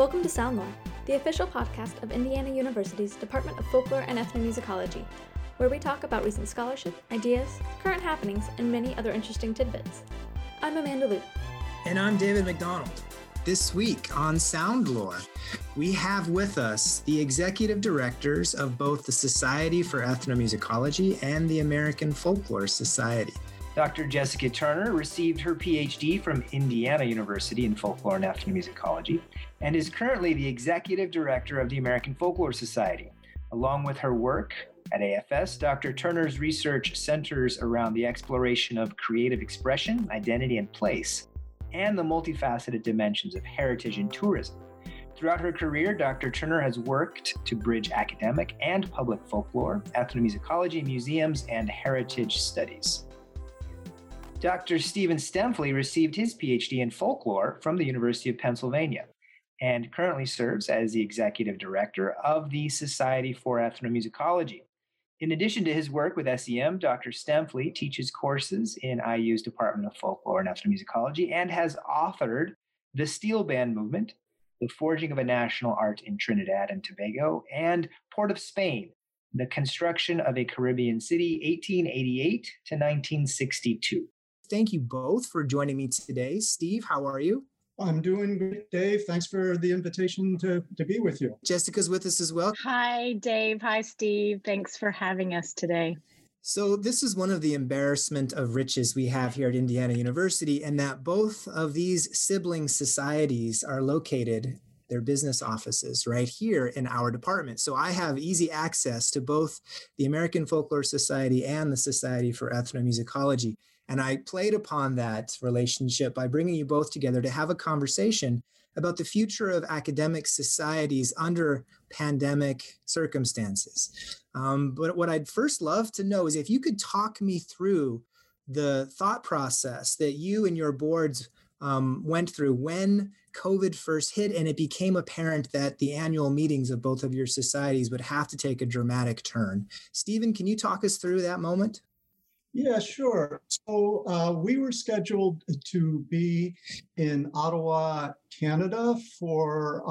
Welcome to Soundlore, the official podcast of Indiana University's Department of Folklore and Ethnomusicology, where we talk about recent scholarship, ideas, current happenings, and many other interesting tidbits. I'm Amanda Luke. And I'm David McDonald. This week on Soundlore, we have with us the executive directors of both the Society for Ethnomusicology and the American Folklore Society. Dr. Jessica Turner received her PhD from Indiana University in folklore and ethnomusicology and is currently the executive director of the American Folklore Society. Along with her work at AFS, Dr. Turner's research centers around the exploration of creative expression, identity, and place, and the multifaceted dimensions of heritage and tourism. Throughout her career, Dr. Turner has worked to bridge academic and public folklore, ethnomusicology, museums, and heritage studies. Dr. Stephen Stuempfle received his PhD in folklore from the University of Pennsylvania and currently serves as the executive director of the Society for Ethnomusicology. In addition to his work with SEM, Dr. Stuempfle teaches courses in IU's Department of Folklore and Ethnomusicology and has authored The Steel Band Movement, The Forging of a National Art in Trinidad and Tobago, and Port of Spain, The Construction of a Caribbean City, 1888 to 1962 thank you both for joining me today. Steve, how are you? I'm doing great, Dave. Thanks for the invitation to, to be with you. Jessica's with us as well. Hi, Dave. Hi, Steve. Thanks for having us today. So, this is one of the embarrassment of riches we have here at Indiana University, and that both of these sibling societies are located, their business offices, right here in our department. So, I have easy access to both the American Folklore Society and the Society for Ethnomusicology. And I played upon that relationship by bringing you both together to have a conversation about the future of academic societies under pandemic circumstances. Um, but what I'd first love to know is if you could talk me through the thought process that you and your boards um, went through when COVID first hit and it became apparent that the annual meetings of both of your societies would have to take a dramatic turn. Stephen, can you talk us through that moment? Yeah, sure. So uh, we were scheduled to be in Ottawa, Canada for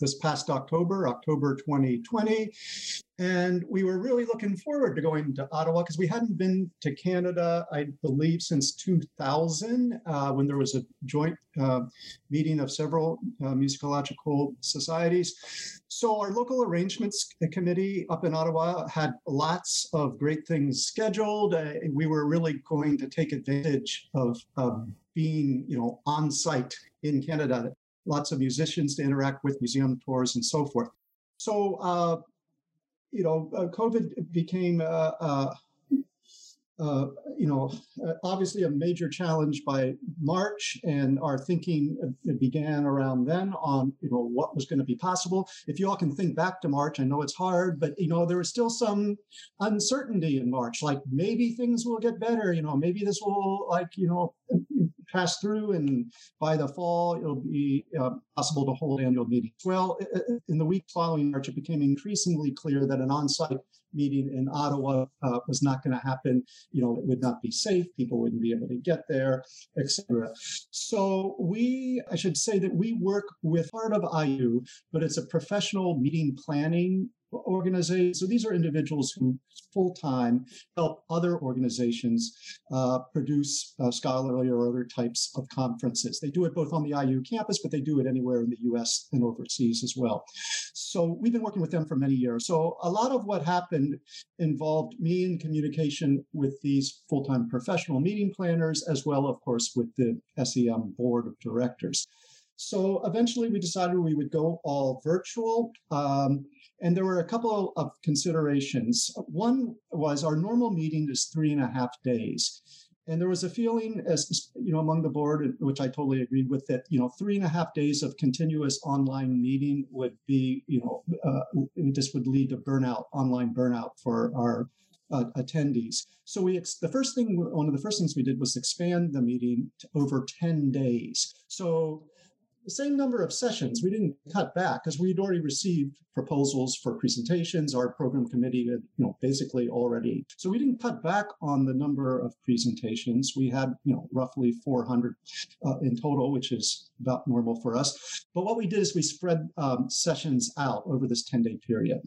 this past October, October 2020. And we were really looking forward to going to Ottawa because we hadn't been to Canada, I believe, since 2000, uh, when there was a joint uh, meeting of several uh, musicological societies. So, our local arrangements committee up in Ottawa had lots of great things scheduled. Uh, we were really going to take advantage of, of being, you know, on site in Canada. Lots of musicians to interact with, museum tours, and so forth. So, uh, you know, uh, COVID became, uh, uh, uh you know, uh, obviously a major challenge by March, and our thinking began around then on, you know, what was going to be possible. If you all can think back to March, I know it's hard, but you know, there was still some uncertainty in March, like maybe things will get better. You know, maybe this will, like, you know, pass through, and by the fall, it'll be uh, possible to hold annual meetings. Well, in the week following March, it became increasingly clear that an on-site meeting in Ottawa uh, was not going to happen. You know, it would not be safe. People wouldn't be able to get there, etc. So we, I should say that we work with part of IU, but it's a professional meeting planning organizations. So these are individuals who full time help other organizations uh, produce uh, scholarly or other types of conferences. They do it both on the IU campus, but they do it anywhere in the US and overseas as well. So we've been working with them for many years. So a lot of what happened involved me in communication with these full time professional meeting planners, as well, of course, with the SEM board of directors. So eventually we decided we would go all virtual. Um, and there were a couple of considerations. One was our normal meeting is three and a half days. And there was a feeling, as you know, among the board, which I totally agreed with, that you know, three and a half days of continuous online meeting would be, you know, uh, this would lead to burnout, online burnout for our uh, attendees. So we, ex- the first thing, one of the first things we did was expand the meeting to over ten days. So the same number of sessions. We didn't cut back because we'd already received proposals for presentations. Our program committee had, you know, basically already. So we didn't cut back on the number of presentations. We had, you know, roughly 400 uh, in total, which is about normal for us. But what we did is we spread um, sessions out over this 10 day period.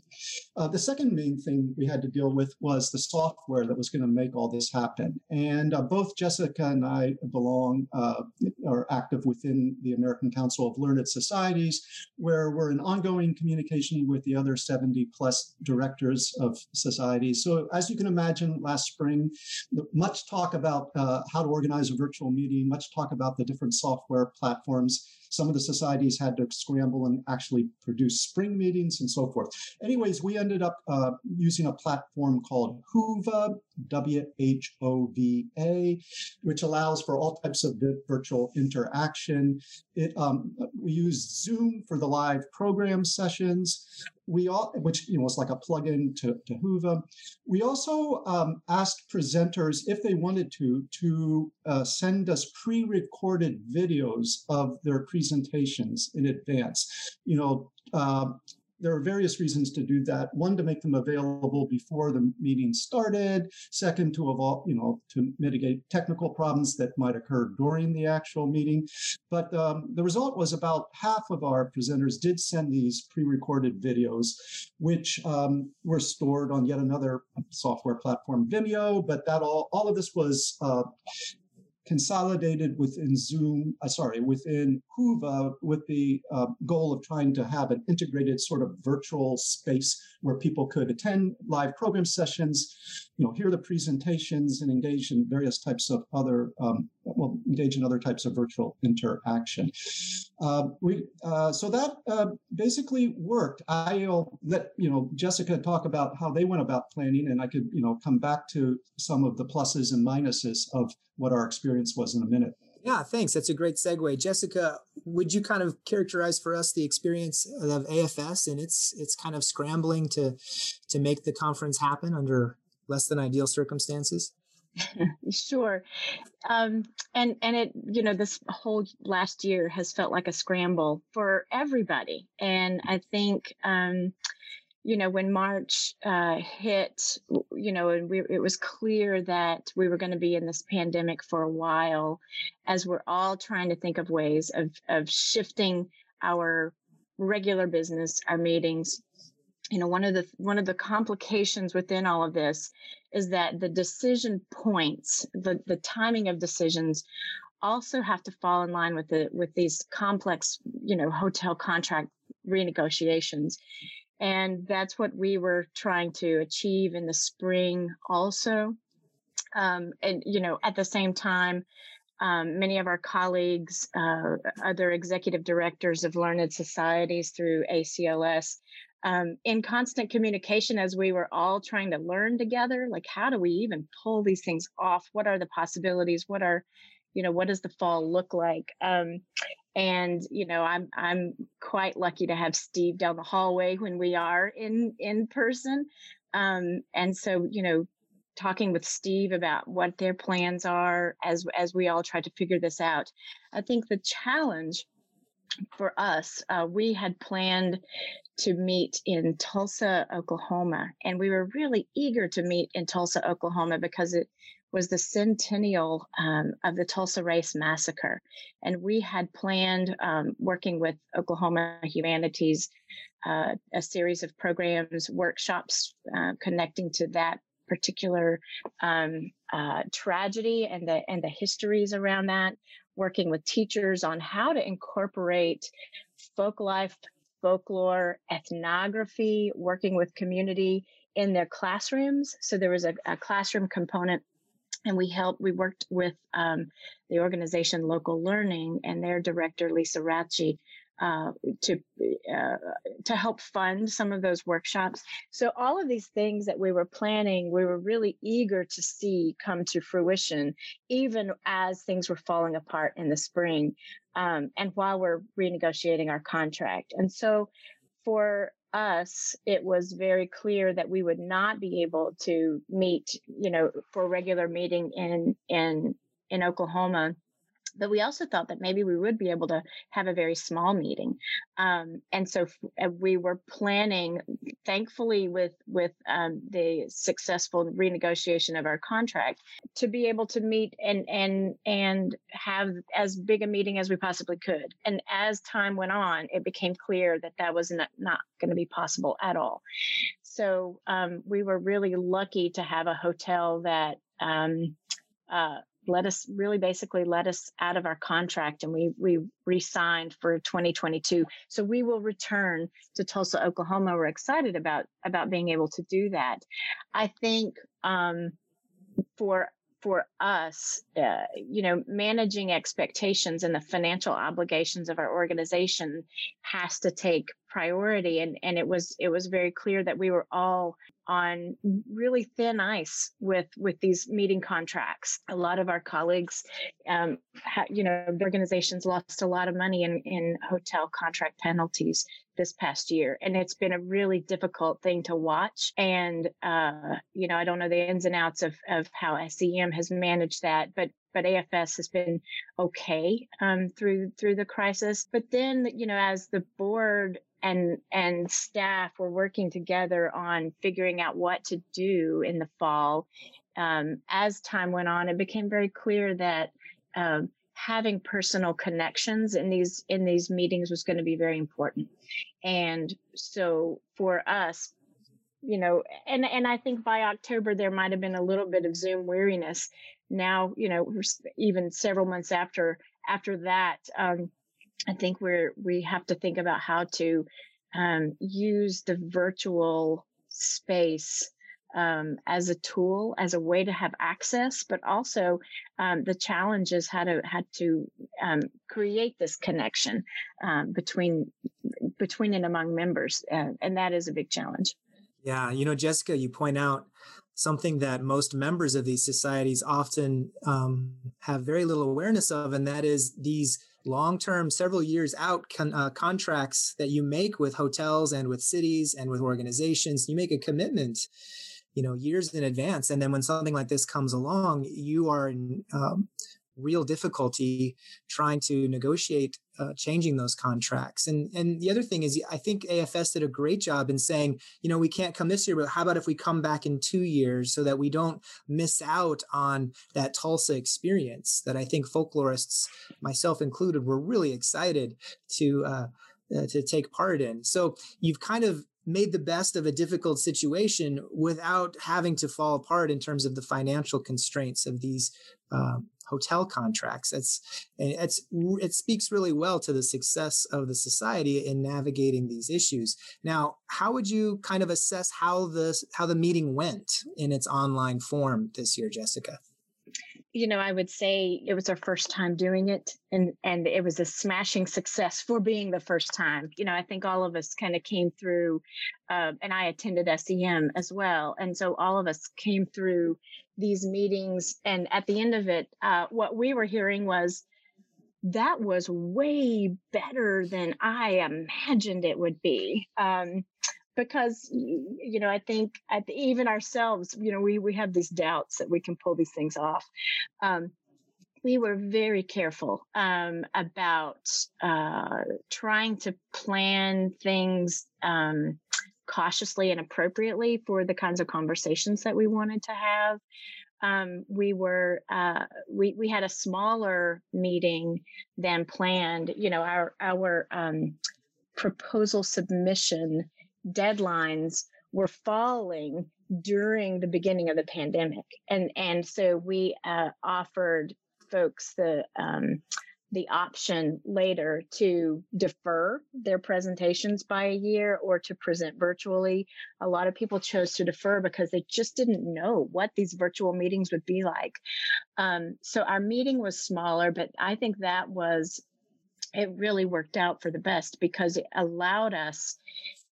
Uh, the second main thing we had to deal with was the software that was going to make all this happen. And uh, both Jessica and I belong, uh, are active within the American Council of Learned Societies, where we're in ongoing communication with the other 70 plus directors of societies. So, as you can imagine, last spring, much talk about uh, how to organize a virtual meeting, much talk about the different software platforms some of the societies had to scramble and actually produce spring meetings and so forth. Anyways, we ended up uh, using a platform called Whova, W H O V A, which allows for all types of virtual interaction. It um, we use Zoom for the live program sessions. We all, which you know, was like a plugin to, to Whova. We also um, asked presenters if they wanted to to uh, send us pre-recorded videos of their presentations in advance. You know, uh, there are various reasons to do that. One, to make them available before the meeting started. Second, to evolve, you know, to mitigate technical problems that might occur during the actual meeting. But um, the result was about half of our presenters did send these pre-recorded videos, which um, were stored on yet another software platform, Vimeo. But that all, all of this was uh, consolidated within Zoom, uh, sorry, within Whova with the uh, goal of trying to have an integrated sort of virtual space where people could attend live program sessions, you know, hear the presentations and engage in various types of other, um, well, engage in other types of virtual interaction. Uh, we, uh, so that uh, basically worked. I'll let, you know, Jessica talk about how they went about planning and I could, you know, come back to some of the pluses and minuses of what our experience was in a minute. Yeah, thanks. That's a great segue. Jessica, would you kind of characterize for us the experience of AFS and its its kind of scrambling to to make the conference happen under less than ideal circumstances? sure. Um, and and it you know this whole last year has felt like a scramble for everybody, and I think um, you know, when March uh, hit, you know, and we, it was clear that we were going to be in this pandemic for a while, as we're all trying to think of ways of of shifting our regular business, our meetings. You know, one of the one of the complications within all of this is that the decision points, the the timing of decisions, also have to fall in line with the with these complex, you know, hotel contract renegotiations and that's what we were trying to achieve in the spring also. Um, and, you know, at the same time, um, many of our colleagues, uh, other executive directors of learned societies through ACLS, um, in constant communication as we were all trying to learn together. Like, how do we even pull these things off? What are the possibilities? What are, you know, what does the fall look like? Um, and you know i'm i'm quite lucky to have steve down the hallway when we are in in person um, and so you know talking with steve about what their plans are as as we all try to figure this out i think the challenge for us uh, we had planned to meet in tulsa oklahoma and we were really eager to meet in tulsa oklahoma because it was the centennial um, of the Tulsa Race Massacre. And we had planned, um, working with Oklahoma Humanities, uh, a series of programs, workshops uh, connecting to that particular um, uh, tragedy and the and the histories around that. Working with teachers on how to incorporate folk life, folklore, ethnography, working with community in their classrooms. So there was a, a classroom component and we helped we worked with um, the organization local learning and their director Lisa Rathje uh, to uh, to help fund some of those workshops. So all of these things that we were planning we were really eager to see come to fruition even as things were falling apart in the spring um, and while we're renegotiating our contract. And so for us, it was very clear that we would not be able to meet, you know, for a regular meeting in in in Oklahoma but we also thought that maybe we would be able to have a very small meeting um, and so f- we were planning thankfully with with um, the successful renegotiation of our contract to be able to meet and and and have as big a meeting as we possibly could. And as time went on it became clear that that was not, not going to be possible at all. So um, we were really lucky to have a hotel that um, uh, let us really basically let us out of our contract and we we re-signed for 2022 so we will return to tulsa oklahoma. We're excited about about being able to do that. I think um, for for us, uh, you know, managing expectations and the financial obligations of our organization has to take priority. And, and it was, it was very clear that we were all on really thin ice with with these meeting contracts. A lot of our colleagues, um, ha, you know, the organizations lost a lot of money in in hotel contract penalties this past year, and it's been a really difficult thing to watch. And uh, you know, I don't know the ins and outs of of how SEM has managed that, but but AFS has been okay um, through through the crisis. But then, you know, as the board and and staff were working together on figuring out what to do in the fall. Um, as time went on, it became very clear that um, having personal connections in these in these meetings was going to be very important. And so for us, you know, and and I think by October there might have been a little bit of Zoom weariness. Now, you know, even several months after after that, um, I think we're we have to think about how to um, use the virtual space um, as a tool, as a way to have access, but also um, the challenge is how to how to um, create this connection um, between between and among members, uh, and that is a big challenge. Yeah, you know, Jessica, you point out something that most members of these societies often um, have very little awareness of, and that is these long-term, several years out con- uh, contracts that you make with hotels and with cities and with organizations. You make a commitment, you know, years in advance, and then when something like this comes along, you are in um, real difficulty trying to negotiate uh, changing those contracts. And and the other thing is, I think AFS did a great job in saying, you know, we can't come this year, but how about if we come back in two years so that we don't miss out on that Tulsa experience that I think folklorists, myself included, were really excited to uh, uh, to take part in. So you've kind of made the best of a difficult situation without having to fall apart in terms of the financial constraints of these um, hotel contracts. It's it's it speaks really well to the success of the society in navigating these issues. Now, how would you kind of assess how the how the meeting went in its online form this year, Jessica? You know, I would say it was our first time doing it and, and it was a smashing success for being the first time. You know, I think all of us kind of came through, uh, and I attended SEM as well. And so all of us came through these meetings. And at the end of it, uh, what we were hearing was, that was way better than I imagined it would be. Um, because you know i think even ourselves you know we we have these doubts that we can pull these things off. Um, we were very careful um, about uh, trying to plan things um, cautiously and appropriately for the kinds of conversations that we wanted to have. Um, we were uh, we we had a smaller meeting than planned you know our our um, proposal submission deadlines were falling during the beginning of the pandemic, and and so we uh, offered folks the um, the option later to defer their presentations by a year or to present virtually. A lot of people chose to defer because they just didn't know what these virtual meetings would be like. Um, so our meeting was smaller, but I think that was it really worked out for the best because it allowed us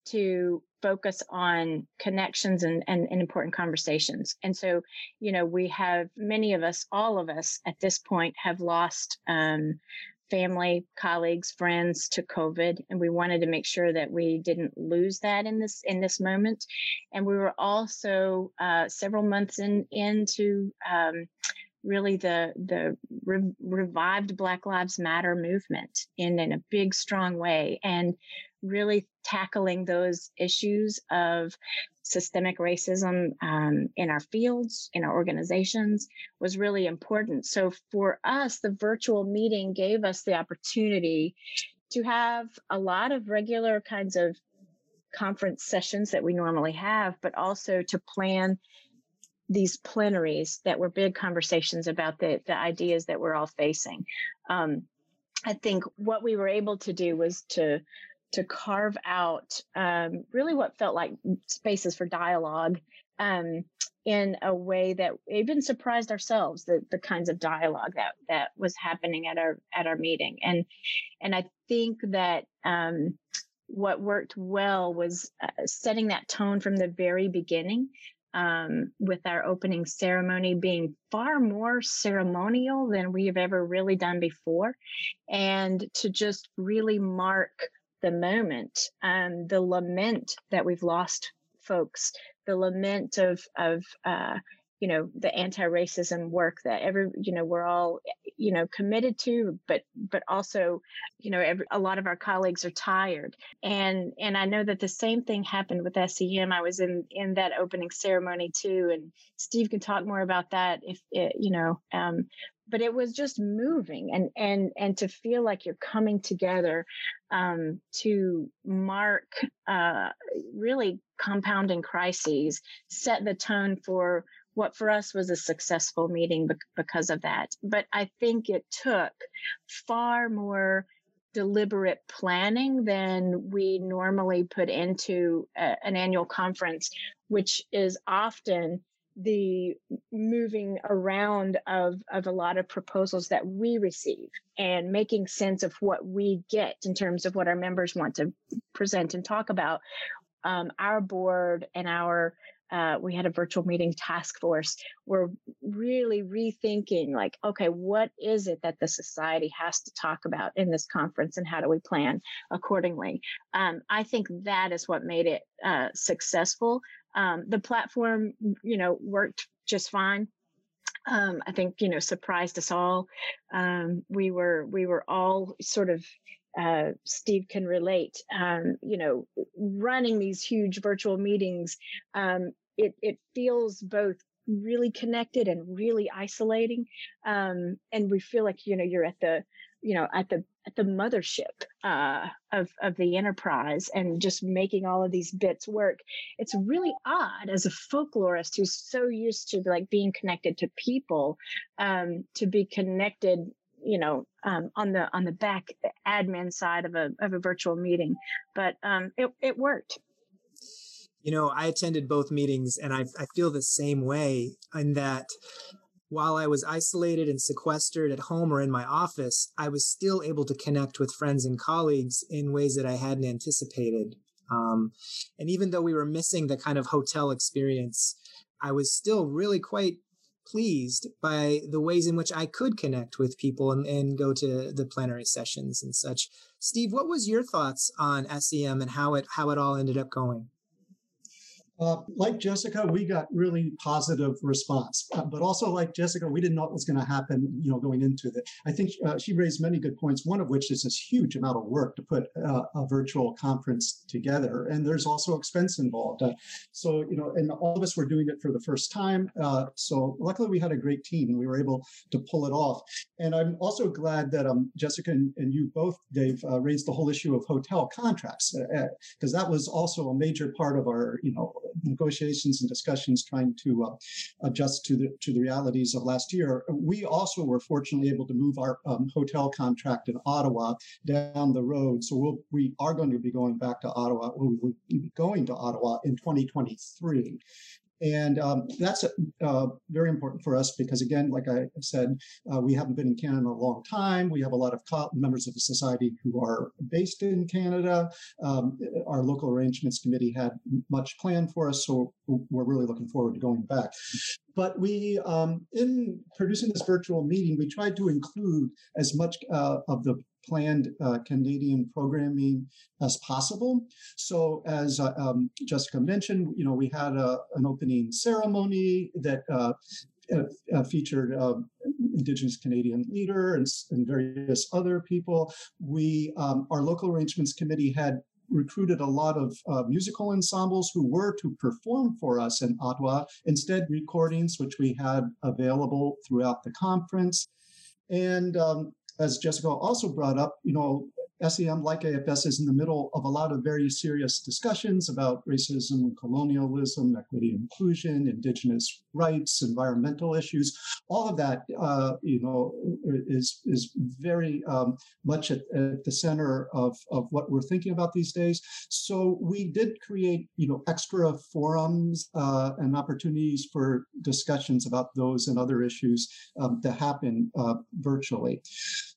to focus on connections and, and, and, important conversations. And so, you know, we have many of us, all of us at this point have lost um, family, colleagues, friends to COVID, and we wanted to make sure that we didn't lose that in this in this moment. And we were also uh, several months in into um, really the the re- revived Black Lives Matter movement in in a big strong way and really tackling those issues of systemic racism um, in our fields, in our organizations was really important. So for us, the virtual meeting gave us the opportunity to have a lot of regular kinds of conference sessions that we normally have, but also to plan these plenaries that were big conversations about the, the ideas that we're all facing. Um, I think what we were able to do was to to carve out um, really what felt like spaces for dialogue um, in a way that even surprised ourselves the, the kinds of dialogue that that was happening at our at our meeting and and I think that um, what worked well was uh, setting that tone from the very beginning um, with our opening ceremony being far more ceremonial than we have ever really done before. And to just really mark the moment, um, the lament that we've lost folks, the lament of of uh, you know the anti-racism work that every you know we're all you know committed to but but also you know every, a lot of our colleagues are tired. And and i know that the same thing happened with sem i was in in that opening ceremony too and steve can talk more about that if it, you know um, but it was just moving and and and to feel like you're coming together um, to mark uh, really compounding crises set the tone for what for us was a successful meeting because of that but i think it took far more deliberate planning than we normally put into a, an annual conference which is often the moving around of of a lot of proposals that we receive and making sense of what we get in terms of what our members want to present and talk about. Um, our board and our uh, we had a virtual meeting task force we're really rethinking like okay what is it that the society has to talk about in this conference and how do we plan accordingly um, i think that is what made it uh, successful um, the platform, you know, worked just fine. Um, I think you know surprised us all. Um, we were we were all sort of uh, Steve can relate. Um, you know, running these huge virtual meetings, um, it it feels both really connected and really isolating, um, and we feel like you know you're at the you know at the at the mothership uh, of of the enterprise and just making all of these bits work. It's really odd as a folklorist who's so used to like being connected to people um, to be connected, you know, um, on the on the back admin side of a of a virtual meeting. But um, it it worked. You know, I attended both meetings, and I I feel the same way in that while I was isolated and sequestered at home or in my office, I was still able to connect with friends and colleagues in ways that I hadn't anticipated. Um, and even though we were missing the kind of hotel experience, I was still really quite pleased by the ways in which I could connect with people and, and go to the plenary sessions and such. Steve, what was your thoughts on SEM and how it how it all ended up going? Uh, like Jessica, we got really positive response, uh, but also like Jessica, we didn't know what was going to happen, you know, going into it. I think uh, she raised many good points. One of which is this huge amount of work to put uh, a virtual conference together, and there's also expense involved. Uh, so you know, and all of us were doing it for the first time. Uh, so luckily, we had a great team, and we were able to pull it off. And I'm also glad that um, Jessica and, and, you both, Dave, raised the whole issue of hotel contracts because that was also a major part of our, you know negotiations and discussions trying to uh, adjust to the to the realities of last year. We also were fortunately able to move our um, hotel contract in Ottawa down the road. So we'll, we are going to be going back to Ottawa. We will be going to Ottawa in 2023. And um, that's uh, very important for us because, again, like I said, uh, we haven't been in Canada in a long time. We have a lot of co- members of the society who are based in Canada. Um, our local arrangements committee had much planned for us, so we're really looking forward to going back. But we, um, in producing this virtual meeting, we tried to include as much uh, of the planned uh, Canadian programming as possible. So, as uh, um, Jessica mentioned, you know, we had a, an opening ceremony that uh, uh, uh featured uh, Indigenous Canadian leader and, and various other people. We, um, our local arrangements committee had recruited a lot of uh, musical ensembles who were to perform for us in Ottawa, instead, recordings which we had available throughout the conference. And um, as Jessica also brought up, you know, SEM, like AFS, is in the middle of a lot of very serious discussions about racism and colonialism, equity inclusion, indigenous rights, environmental issues. All of that, uh, you know, is is very um, much at, at, the center of, of what we're thinking about these days. So we did create, you know, extra forums uh, and opportunities for discussions about those and other issues um, to happen uh, virtually.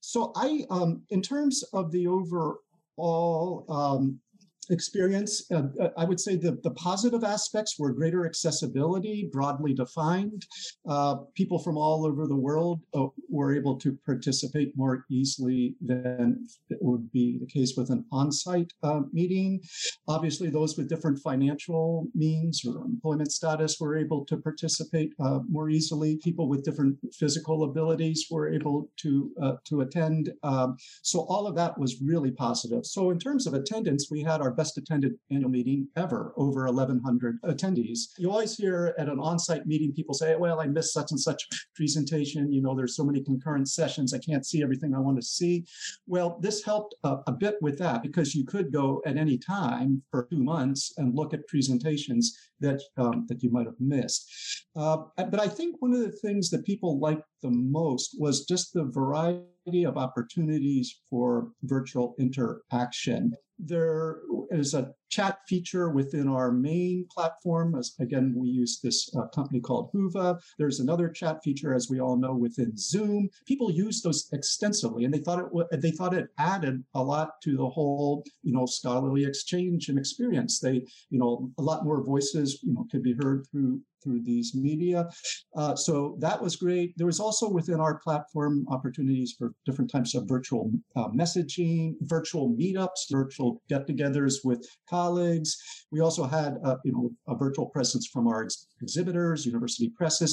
So I, um, in terms of the overall um, experience, uh, uh, I would say the, the positive aspects were greater accessibility, broadly defined. Uh, people from all over the world uh, were able to participate more easily than it would be the case with an on site uh, meeting. Obviously, those with different financial means or employment status were able to participate uh, more easily. People with different physical abilities were able to, to attend. Um, so, all of that was really positive. So, in terms of attendance, we had our best attended annual meeting ever, over 1,100 attendees. You always hear at an on site meeting people say, well, I missed such and such presentation. You know, there's so many concurrent sessions, I can't see everything I want to see. Well, this helped a, a bit with that because you could go at any time for two months and look at presentations that um, that you might have missed. Uh, but I think one of the things that people liked the most was just the variety of opportunities for virtual interaction there is a chat feature within our main platform. As again, we use this uh, company called Whova. There's another chat feature, as we all know, within Zoom. People use those extensively, and they thought it they thought it added a lot to the whole, you know, scholarly exchange and experience. They, you know, a lot more voices, you know, could be heard through through these media. Uh, so that was great. There was also within our platform opportunities for different types of virtual uh, messaging, virtual meetups, virtual get-togethers with colleagues. We also had, uh, you know, a virtual presence from our ex- exhibitors, university presses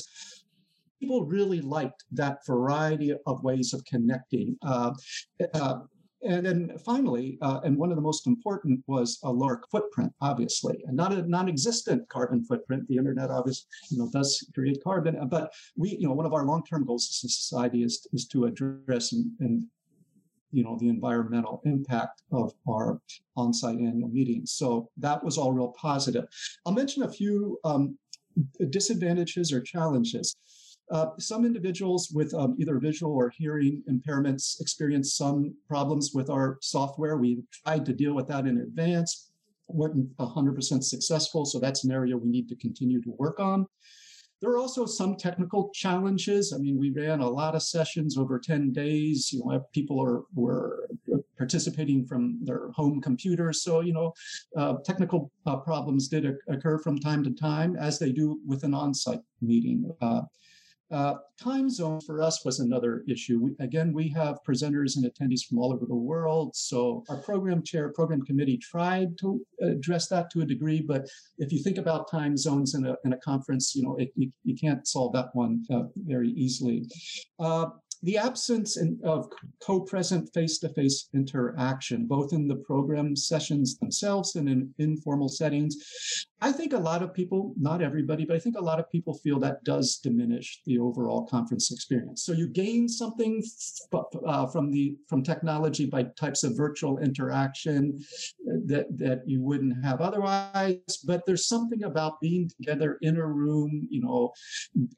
people really liked that variety of ways of connecting. Uh, uh, and then finally, uh, and one of the most important was a lower footprint, obviously, and not a non-existent carbon footprint. The internet obviously, you know, does create carbon, but we, you know, one of our long-term goals as a society is, is to address and, and you know the environmental impact of our on-site annual meetings. So that was all real positive. I'll mention a few um, disadvantages or challenges. Uh, some individuals with um, either visual or hearing impairments experience some problems with our software. We tried to deal with that in advance, weren't 100% successful, so that's an area we need to continue to work on. There are also some technical challenges. I mean, we ran a lot of sessions over 10 days. You know, people are were participating from their home computers. So, you know, uh, technical uh, problems did occur from time to time, as they do with an on-site meeting. Uh, uh, time zone for us was another issue. We, again, we have presenters and attendees from all over the world. So our program chair, program committee tried to address that to a degree. But if you think about time zones in a, in a conference, you know, it, you, you can't solve that one uh, very easily. Uh, the absence in, of co-present face-to-face interaction, both in the program sessions themselves and in informal settings, I think a lot of people, not everybody, but I think a lot of people feel that does diminish the overall conference experience. So you gain something uh, from the from technology by types of virtual interaction that that you wouldn't have otherwise. But there's something about being together in a room, you know,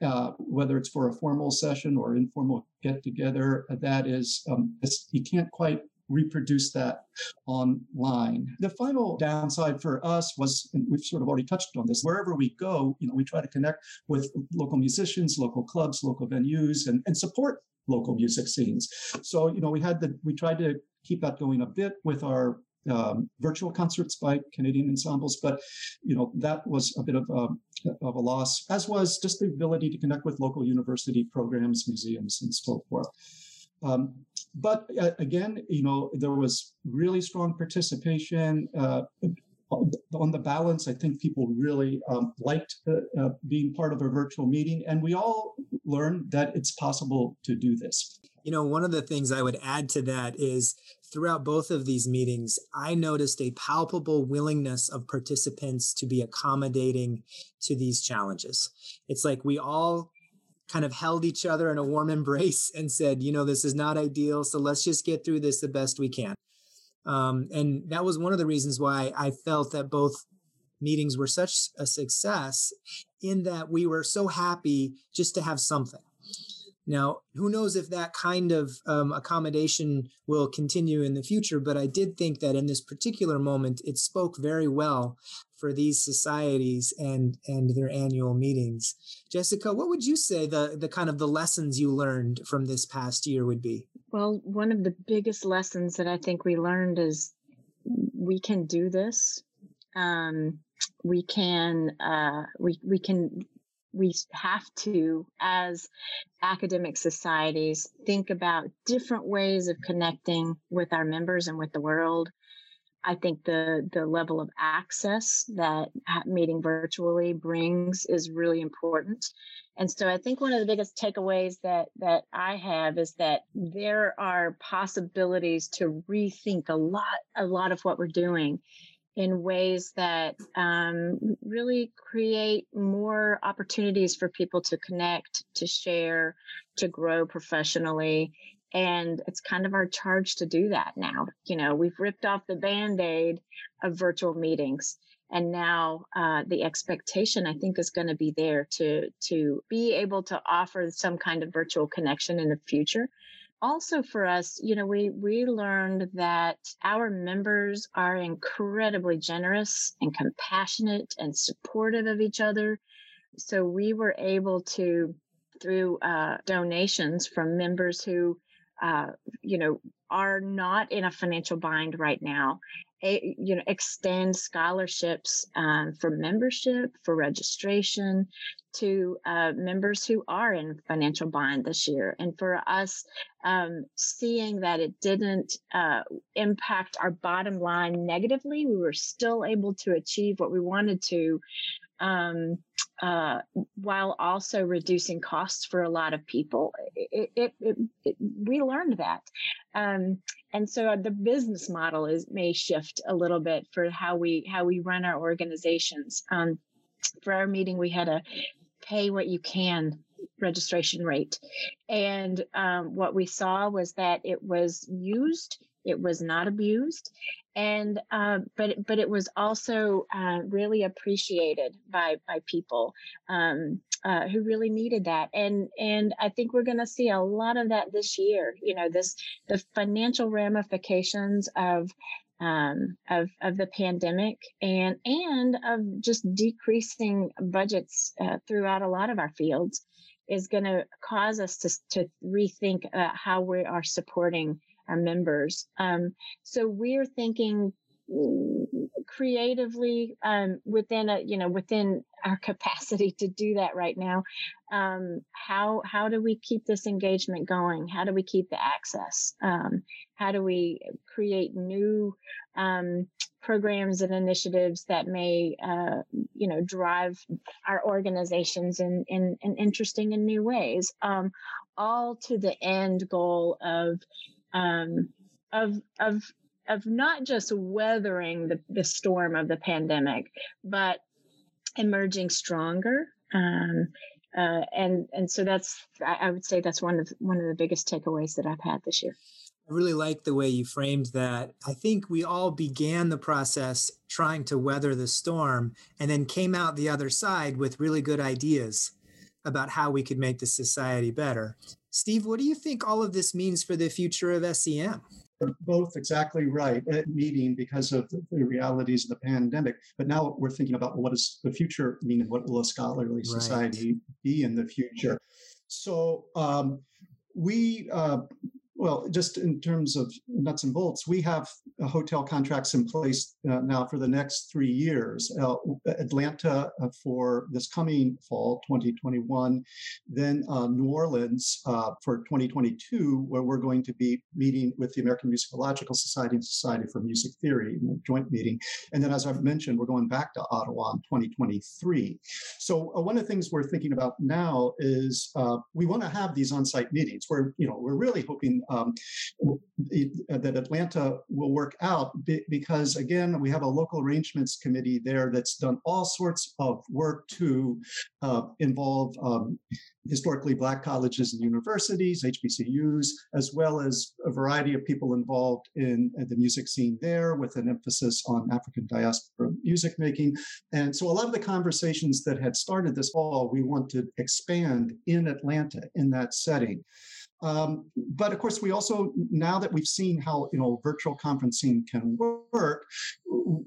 uh, whether it's for a formal session or informal get together, that is, um, you can't quite reproduce that online. The final downside for us was, and we've sort of already touched on this, wherever we go, you know, we try to connect with local musicians, local clubs, local venues, and, and support local music scenes. So, you know, we had the, we tried to keep that going a bit with our um, virtual concerts by Canadian ensembles, but you know that was a bit of a, of a loss, as was just the ability to connect with local university programs, museums, and so forth. Um, but uh, again, you know, there was really strong participation. Uh, on the balance, I think people really um, liked uh, uh, being part of a virtual meeting, and we all learned that it's possible to do this. You know, one of the things I would add to that is throughout both of these meetings, I noticed a palpable willingness of participants to be accommodating to these challenges. It's like we all kind of held each other in a warm embrace and said, you know, this is not ideal. So let's just get through this the best we can. Um, and that was one of the reasons why I felt that both meetings were such a success in that we were so happy just to have something. Now, who knows if that kind of um, accommodation will continue in the future, but I did think that in this particular moment, it spoke very well for these societies and, and their annual meetings. Jessica, what would you say the, the kind of the lessons you learned from this past year would be? Well, one of the biggest lessons that I think we learned is we can do this. Um, we can uh, we we can we have to, as academic societies, think about different ways of connecting with our members and with the world. I think the the level of access that meeting virtually brings is really important. And so I think one of the biggest takeaways that that I have is that there are possibilities to rethink a lot a lot of what we're doing in ways that um, really create more opportunities for people to connect, to share, to grow professionally. And it's kind of our charge to do that now. You know, we've ripped off the band aid of virtual meetings. And now uh, the expectation, I think, is going to be there to to be able to offer some kind of virtual connection in the future also for us, you know, we we learned that our members are incredibly generous and compassionate and supportive of each other. So we were able to, through uh, donations from members who, uh, you know, are not in a financial bind right now, you know, extend scholarships um, for membership, for registration, to uh, members who are in financial bind this year. And for us, um, seeing that it didn't uh, impact our bottom line negatively, we were still able to achieve what we wanted to. Um, uh, while also reducing costs for a lot of people. It, it, it we learned that. Um, and so the business model is may shift a little bit for how we how we run our organizations. Um, for our meeting, we had a pay what you can registration rate. And um, what we saw was that it was used, it was not abused, and uh, but but it was also uh, really appreciated by by people um, uh, who really needed that. And and I think we're going to see a lot of that this year. You know, this the financial ramifications of um, of of the pandemic and and of just decreasing budgets uh, throughout a lot of our fields is going to cause us to to rethink uh, how we are supporting our members. Um, so we're thinking creatively um, within a you know within our capacity to do that right now. Um, how how do we keep this engagement going? How do we keep the access? Um, how do we create new um, programs and initiatives that may uh, you know drive our organizations in, in, in interesting and new ways? Um, all to the end goal of um, of of of not just weathering the, the storm of the pandemic, but emerging stronger. Um, uh, and and so that's I, I, would say that's one of one of the biggest takeaways that I've had this year. I really like the way you framed that. I think we all began the process trying to weather the storm and then came out the other side with really good ideas about how we could make the society better. Steve, what do you think all of this means for the future of SEM? both exactly right at meeting because of the, realities of the pandemic. But now we're thinking about what does the future mean and what will a scholarly society right. be in the future? So um, we uh, well, just in terms of nuts and bolts, we have uh, hotel contracts in place uh, now for the next three years. Uh, Atlanta uh, for this coming fall, 2021, then uh, New Orleans uh, for 2022, where we're going to be meeting with the American Musicological Society and Society for Music Theory, in a joint meeting. And then, as I've mentioned, we're going back to Ottawa in 2023. So one of the things we're thinking about now is we want to have these on-site meetings. We're, you know, we're really hoping um, that Atlanta will work out because, again, we have a local arrangements committee there that's done all sorts of work to uh, involve um, historically black colleges and universities, HBCUs, as well as a variety of people involved in, in, the music scene there with an emphasis on African diaspora music making. And so a lot of the conversations that had started this fall, we want to expand in Atlanta in that setting. Um, but of course, we also now that we've seen how you know virtual conferencing can work,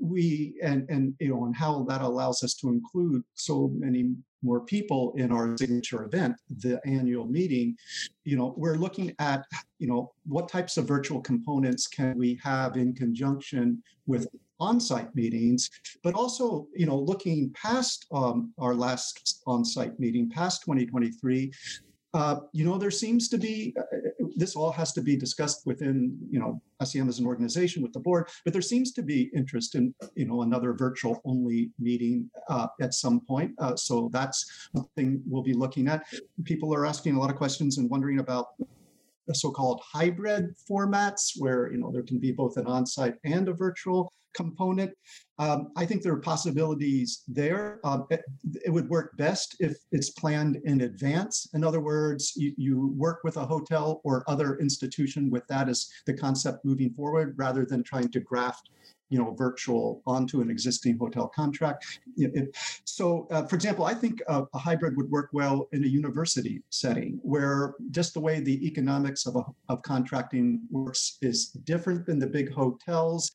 we and and you know and how that allows us to include so many more people in our signature event, the annual meeting. You know, we're looking at you know what types of virtual components can we have in conjunction with on-site meetings, but also, you know, looking past um, our last on-site meeting, past 2023, uh, you know, there seems to be, uh, this all has to be discussed within, you know, SEM as an organization with the board, but there seems to be interest in, you know, another virtual only meeting uh, at some point. Uh, so that's something we'll be looking at. People are asking a lot of questions and wondering about so-called hybrid formats where, you know, there can be both an on-site and a virtual component. Um, I think there are possibilities there. Um, it, it, would work best if it's planned in advance. In other words, you, you, work with a hotel or other institution with that as the concept moving forward rather than trying to graft you know, virtual onto an existing hotel contract. It, so, uh, for example, I think a, a, hybrid would work well in a university setting where just the way the economics of, a, of contracting works is different than the big hotels.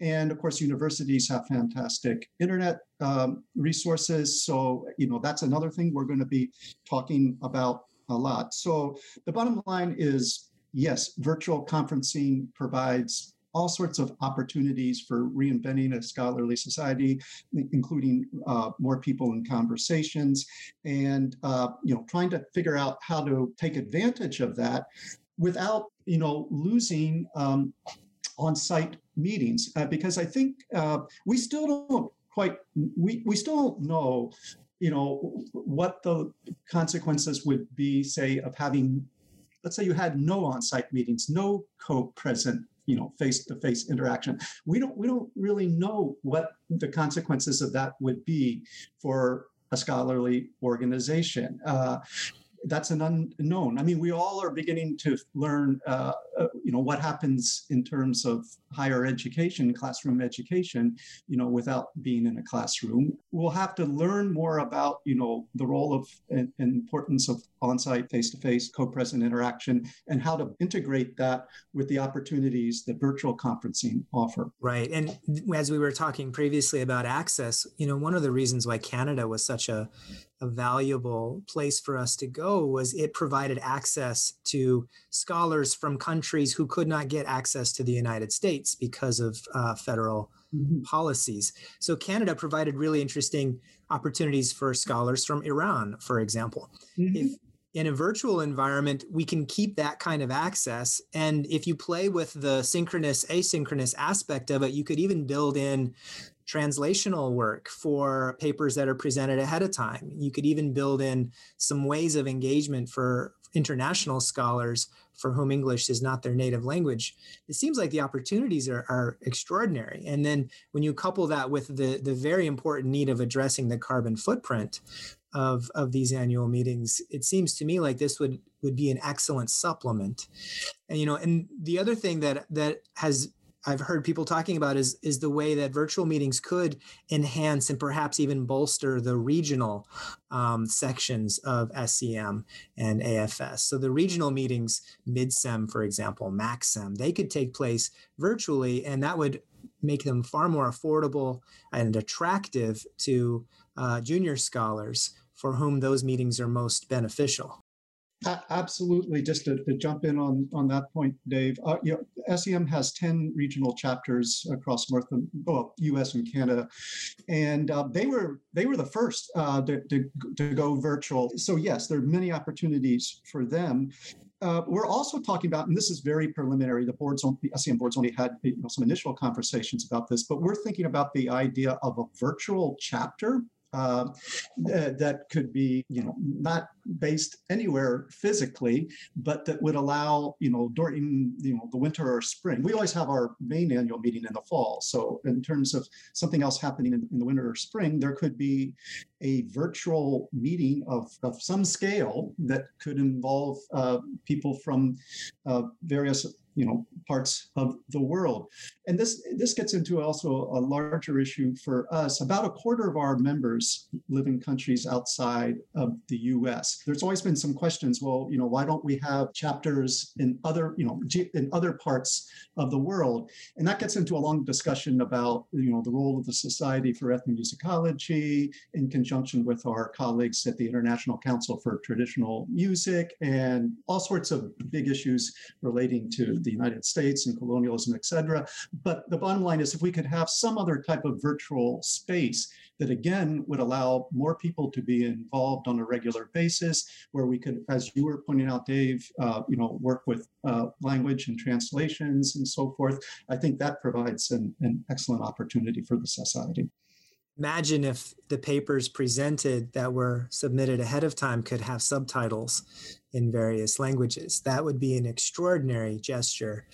And of course, universities have fantastic internet um, resources. So, you know, that's another thing we're going to be talking about a lot. So, the bottom line is yes, virtual conferencing provides all sorts of opportunities for reinventing a scholarly society, including uh, more people in conversations, and uh, you know, trying to figure out how to take advantage of that without you know losing um, on-site meetings. Uh, because I think uh, we still don't quite we we still don't know you know what the consequences would be say of having let's say you had no on-site meetings no co-present you know face-to-face interaction we don't we don't really know what the consequences of that would be for a scholarly organization uh, that's an unknown. I mean, we all are beginning to learn, uh, uh, you know, what happens in terms of higher education, classroom education, you know, without being in a classroom. We'll have to learn more about, you know, the role of and, and importance of on-site, face-to-face, co-present interaction, and how to integrate that with the opportunities that virtual conferencing offer. Right, and as we were talking previously about access, you know, one of the reasons why Canada was such a a valuable place for us to go was it provided access to scholars from countries who could not get access to the United States because of uh, federal mm-hmm. policies. So Canada provided really interesting opportunities for scholars from Iran, for example. Mm-hmm. If in a virtual environment, we can keep that kind of access. And if you play with the synchronous, asynchronous aspect of it, you could even build in translational work for papers that are presented ahead of time. You could even build in some ways of engagement for international scholars for whom English is not their native language. It seems like the opportunities are, are extraordinary. And then when you couple that with the, the very important need of addressing the carbon footprint of, of these annual meetings, it seems to me like this would, would be an excellent supplement. And, you know, and the other thing that, that has I've heard people talking about is is the way that virtual meetings could enhance and perhaps even bolster the regional um, sections of SEM and AFS. So the regional meetings, MidSem, for example, MACSEM, they could take place virtually, and that would make them far more affordable and attractive to uh, junior scholars for whom those meetings are most beneficial. Absolutely. Just to, to, jump in on, on that point, Dave, uh, you know, SEM has 10 regional chapters across North, well, U.S. and Canada, and uh, they were they were the first uh, to, to, to, go virtual. So yes, there are many opportunities for them. Uh, we're also talking about, and this is very preliminary. The boards, the SEM boards, only had you know, some initial conversations about this, but we're thinking about the idea of a virtual chapter uh, that could be, you know, not based anywhere physically, but that would allow, you know, during, you know, the winter or spring. We always have our main annual meeting in the fall. So in terms of something else happening in, in the winter or spring, there could be a virtual meeting of, of some scale that could involve uh, people from uh, various you know parts of the world. And this this gets into also a larger issue for us. About a quarter of our members live in countries outside of the US there's always been some questions well you know why don't we have chapters in other you know in other parts of the world? And that gets into a long discussion about you know the role of the society for ethnomusicology in conjunction with our colleagues at the international council for traditional music and all sorts of big issues relating to the United States and colonialism, et cetera. But the bottom line is if we could have some other type of virtual space that again would allow more people to be involved on a regular basis, where we could, as you were pointing out, Dave, uh, you know, work with uh, language and translations and so forth. I think that provides an, an excellent opportunity for the society imagine if the papers presented that were submitted ahead of time could have subtitles in various languages. That would be an extraordinary gesture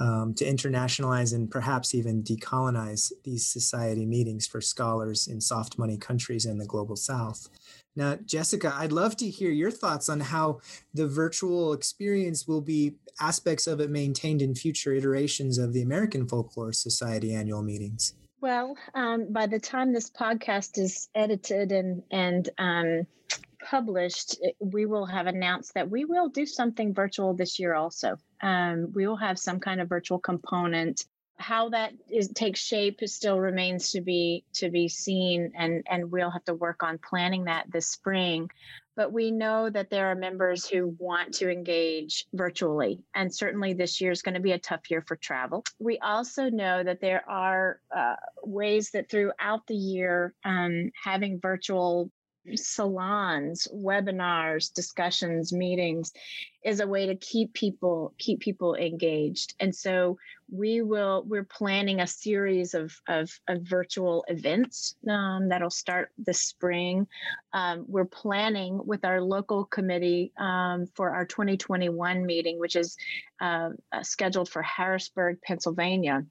um, to internationalize and perhaps even decolonize these society meetings for scholars in soft money countries in the global south. Now, Jessica, I'd love to hear your thoughts on how the virtual experience will be aspects of it maintained in future iterations of the American Folklore Society annual meetings. Well, um, by the time this podcast is edited and and um, published, we will have announced that we will do something virtual this year. Also, um, we will have some kind of virtual component. How that is takes shape still remains to be to be seen, and and we'll have to work on planning that this spring but we know that there are members who want to engage virtually. And certainly this year is going to be a tough year for travel. We also know that there are uh, ways that throughout the year, um, having virtual salons, webinars, discussions, meetings is a way to keep people keep people engaged. And so we will we're planning a series of of, of virtual events um, that'll start this spring. Um, we're planning with our local committee um, for our 2021 meeting, which is uh, scheduled for Harrisburg, Pennsylvania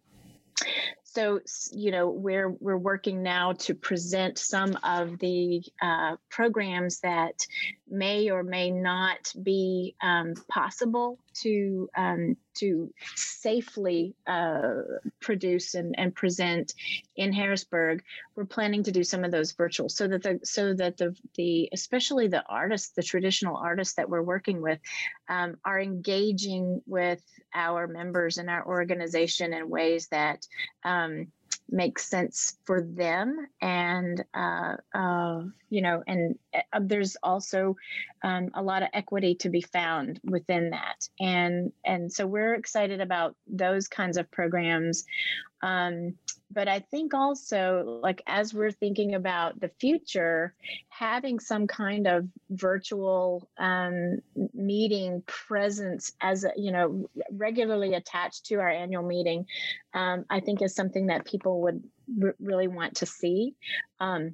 so you know we're we're working now to present some of the uh, programs that may or may not be um, possible to um, to safely uh, produce and, and present in Harrisburg. We're planning to do some of those virtual so that the so that the the especially the artists, the traditional artists that we're working with, um, are engaging with our members and our organization in ways that um, makes sense for them and uh, uh, you know and uh, there's also um, a lot of equity to be found within that. And and so we're excited about those kinds of programs um, but I think also, like, as we're thinking about the future, having some kind of virtual um, meeting presence as, a, you know, regularly attached to our annual meeting, um, I think is something that people would r- really want to see. Um,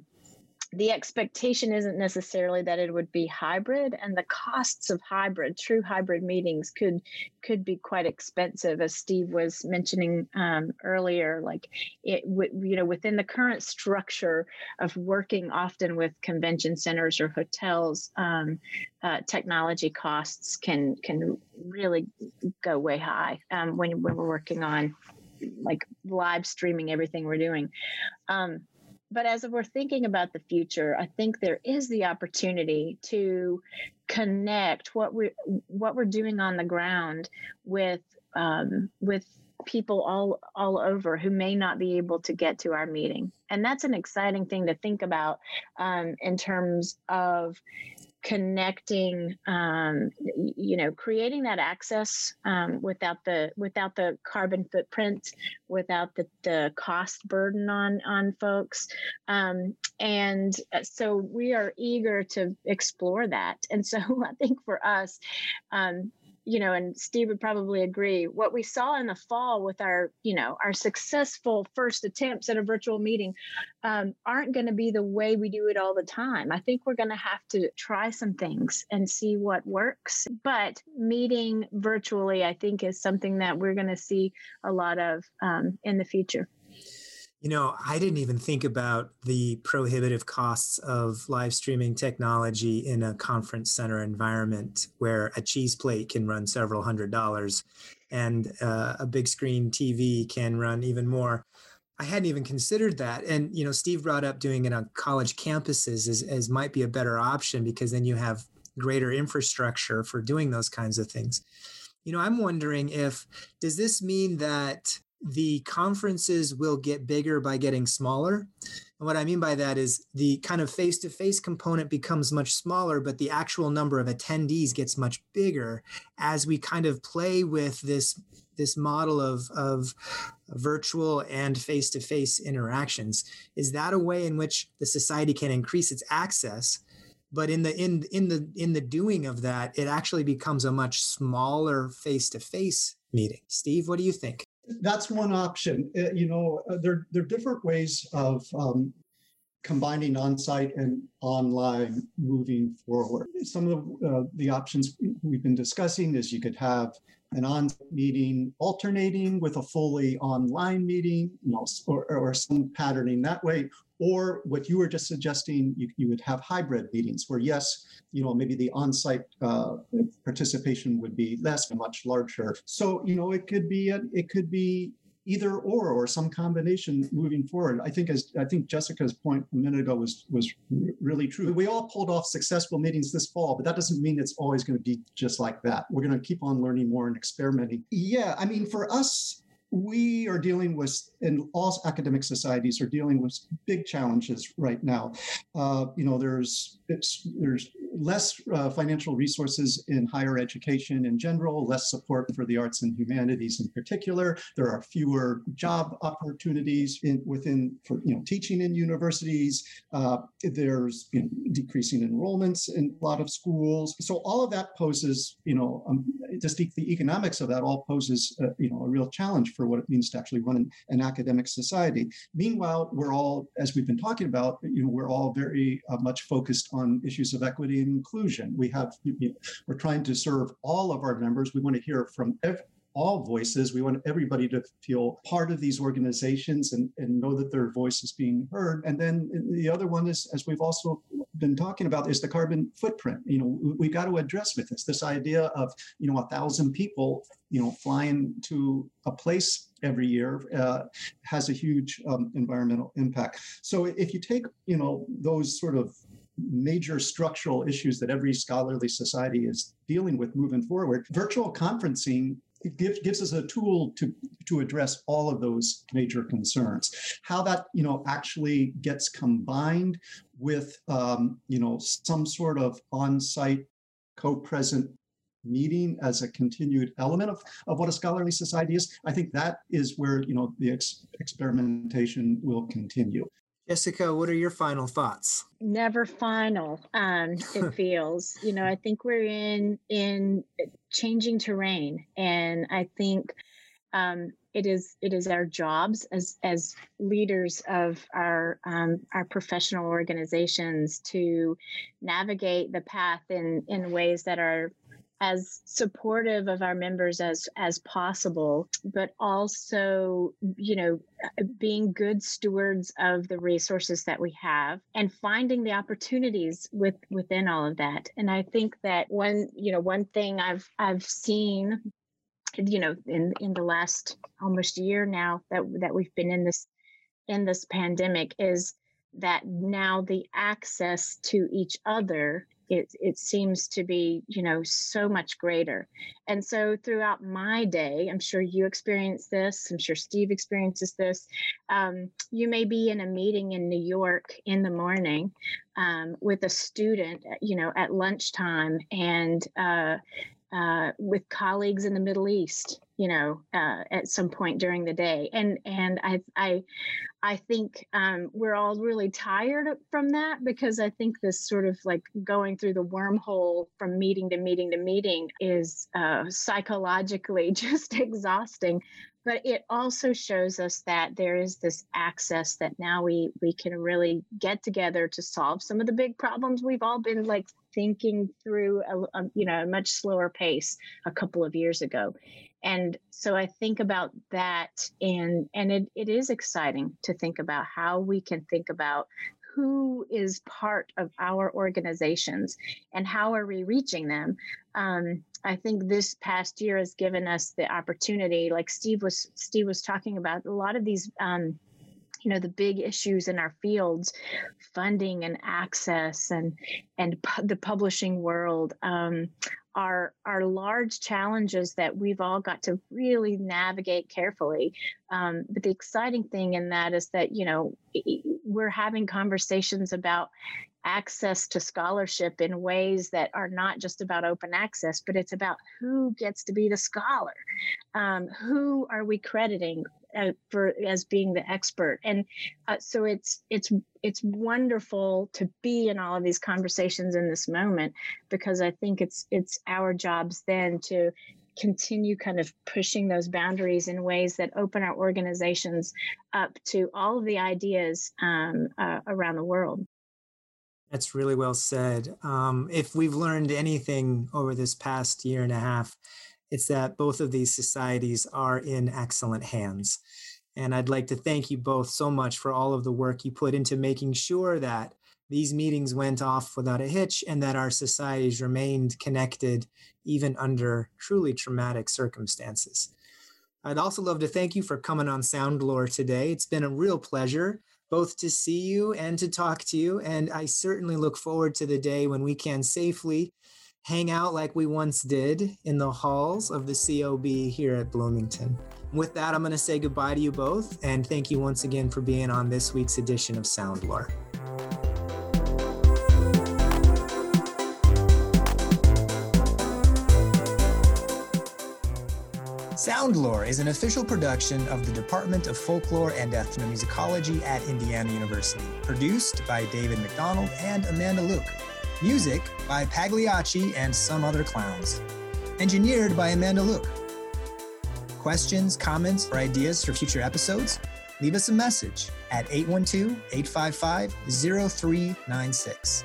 the expectation isn't necessarily that it would be hybrid and the costs of hybrid true hybrid meetings could could be quite expensive. As steve was mentioning um, earlier like it would you know within the current structure of working often with convention centers or hotels um, uh, technology costs can can really go way high um, when, when we're working on like live streaming everything we're doing. Um, but as we're thinking about the future, I think there is the opportunity to connect what we what we're doing on the ground with um, with people all all over who may not be able to get to our meeting, and that's an exciting thing to think about um, in terms of connecting um, you know creating that access um, without the without the carbon footprint without the, the cost burden on on folks. Um, and uh, so we are eager to explore that. And so i think for us um, you know, and Steve would probably agree, what we saw in the fall with our, you know, our successful first attempts at a virtual meeting um, aren't going to be the way we do it all the time. I think we're going to have to try some things and see what works. But meeting virtually, I think, is something that we're going to see a lot of um, in the future. You know, I didn't even think about the prohibitive costs of live streaming technology in a conference center environment where a cheese plate can run several hundred dollars and uh, a big screen TV can run even more. I hadn't even considered that. And, you know, Steve brought up doing it on college campuses as, as might be a better option because then you have greater infrastructure for doing those kinds of things. You know, I'm wondering if, does this mean that the conferences will get bigger by getting smaller. And what I mean by that is the kind of face to face component becomes much smaller, but the actual number of attendees gets much bigger as we kind of play with this this model of, of virtual and face to face interactions. Is that a way in which the society can increase its access? But in the in in the in the doing of that, it actually becomes a much smaller face to face meeting. Steve, what do you think? That's one option. Uh, you know, uh, there, there are different ways of um, combining on-site and online moving forward. Some of the, uh, the options we've been discussing is you could have an on meeting alternating with a fully online meeting, you know, or, or some patterning that way, or what you were just suggesting, you, you would have hybrid meetings where, yes, you know, maybe the on-site uh, participation would be less, much larger. So, you know, it could be a, it could be either or or some combination moving forward. I think as I think Jessica's point a minute ago was was really true. We all pulled off successful meetings this fall, but that doesn't mean it's always going to be just like that. We're going to keep on learning more and experimenting. Yeah, I mean for us we are dealing with, and all academic societies are dealing with big challenges right now. Uh, you know, there's there's less uh, financial resources in higher education in general, less support for the arts and humanities in particular. There are fewer job opportunities in, within for you know teaching in universities. Uh, there's you know, decreasing enrollments in a lot of schools. So all of that poses you know um, just the, the, economics of that all poses uh, you know a real challenge for what it means to actually run an, an, academic society. Meanwhile, we're all, as we've been talking about, you know, we're all very uh, much focused on issues of equity and inclusion. We have we're trying to serve all of our members. We want to hear from every, all voices. We want everybody to feel part of these organizations and, and know that their voice is being heard. And then the other one is, as we've also been talking about, is the carbon footprint. You know, we, have got to address with this this idea of you know a thousand people you know flying to a place every year uh, has a huge um, environmental impact. So if you take you know those sort of major structural issues that every scholarly society is dealing with moving forward. Virtual conferencing it gives, gives us a tool to, to address all of those major concerns. How that you know actually gets combined with um, you know some sort of on-site co-present meeting as a continued element of, of what a scholarly society is, I think that is where you know the ex- experimentation will continue. Jessica, what are your final thoughts? Never final. Um, it feels, you know, I think we're in in changing terrain, and I think um, it is it is our jobs as as leaders of our um, our professional organizations to navigate the path in in ways that are as supportive of our members as as possible but also you know being good stewards of the resources that we have and finding the opportunities with within all of that. And i think that one you know one thing i've i've seen you know in in the last almost year now that that we've been in this in this pandemic is that now the access to each other it it seems to be you know so much greater. And so throughout my day i'm sure you experience this i'm sure steve experiences this um, you may be in a meeting in new york in the morning um, with a student you know at lunchtime and uh, uh, with colleagues in the Middle East, you know, uh, at some point during the day, and and I I I think um, we're all really tired from that because I think this sort of like going through the wormhole from meeting to meeting to meeting is uh, psychologically just exhausting. But it also shows us that there is this access that now we we can really get together to solve some of the big problems we've all been like thinking through a, a, you know a much slower pace a couple of years ago and so i think about that and and it, it is exciting to think about how we can think about who is part of our organizations and how are we reaching them. Um, i think this past year has given us the opportunity like steve was steve was talking about a lot of these um, you know the big issues in our fields funding and access and and pu- the publishing world um, are are large challenges that we've all got to really navigate carefully um, but the exciting thing in that is that you know we're having conversations about access to scholarship in ways that are not just about open access, but it's about who gets to be the scholar. Um, who are we crediting uh, for as being the expert? And uh, so it's it's it's wonderful to be in all of these conversations in this moment because I think it's it's our jobs then to continue kind of pushing those boundaries in ways that open our organizations up to all of the ideas um, uh, around the world. That's really well said. Um, if we've learned anything over this past year and a half, it's that both of these societies are in excellent hands. And I'd like to thank you both so much for all of the work you put into making sure that these meetings went off without a hitch and that our societies remained connected even under truly traumatic circumstances. I'd also love to thank you for coming on Soundlore today. It's been a real pleasure both to see you and to talk to you. And I certainly look forward to the day when we can safely hang out like we once did in the halls of the COB here at Bloomington. With that, I'm going to say goodbye to you both and thank you once again for being on this week's edition of Soundlore. Soundlore is an official production of the Department of Folklore and Ethnomusicology at Indiana University, produced by David McDonald and Amanda Luke. Music by Pagliacci and some other clowns. Engineered by Amanda Luke. Questions, comments, or ideas for future episodes? Leave us a message at 812 855 0396.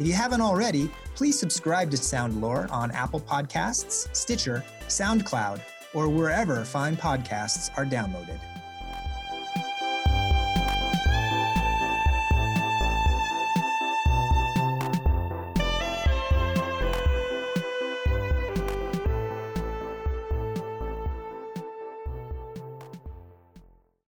If you haven't already, please subscribe to Soundlore on Apple Podcasts, Stitcher, SoundCloud, or wherever fine podcasts are downloaded.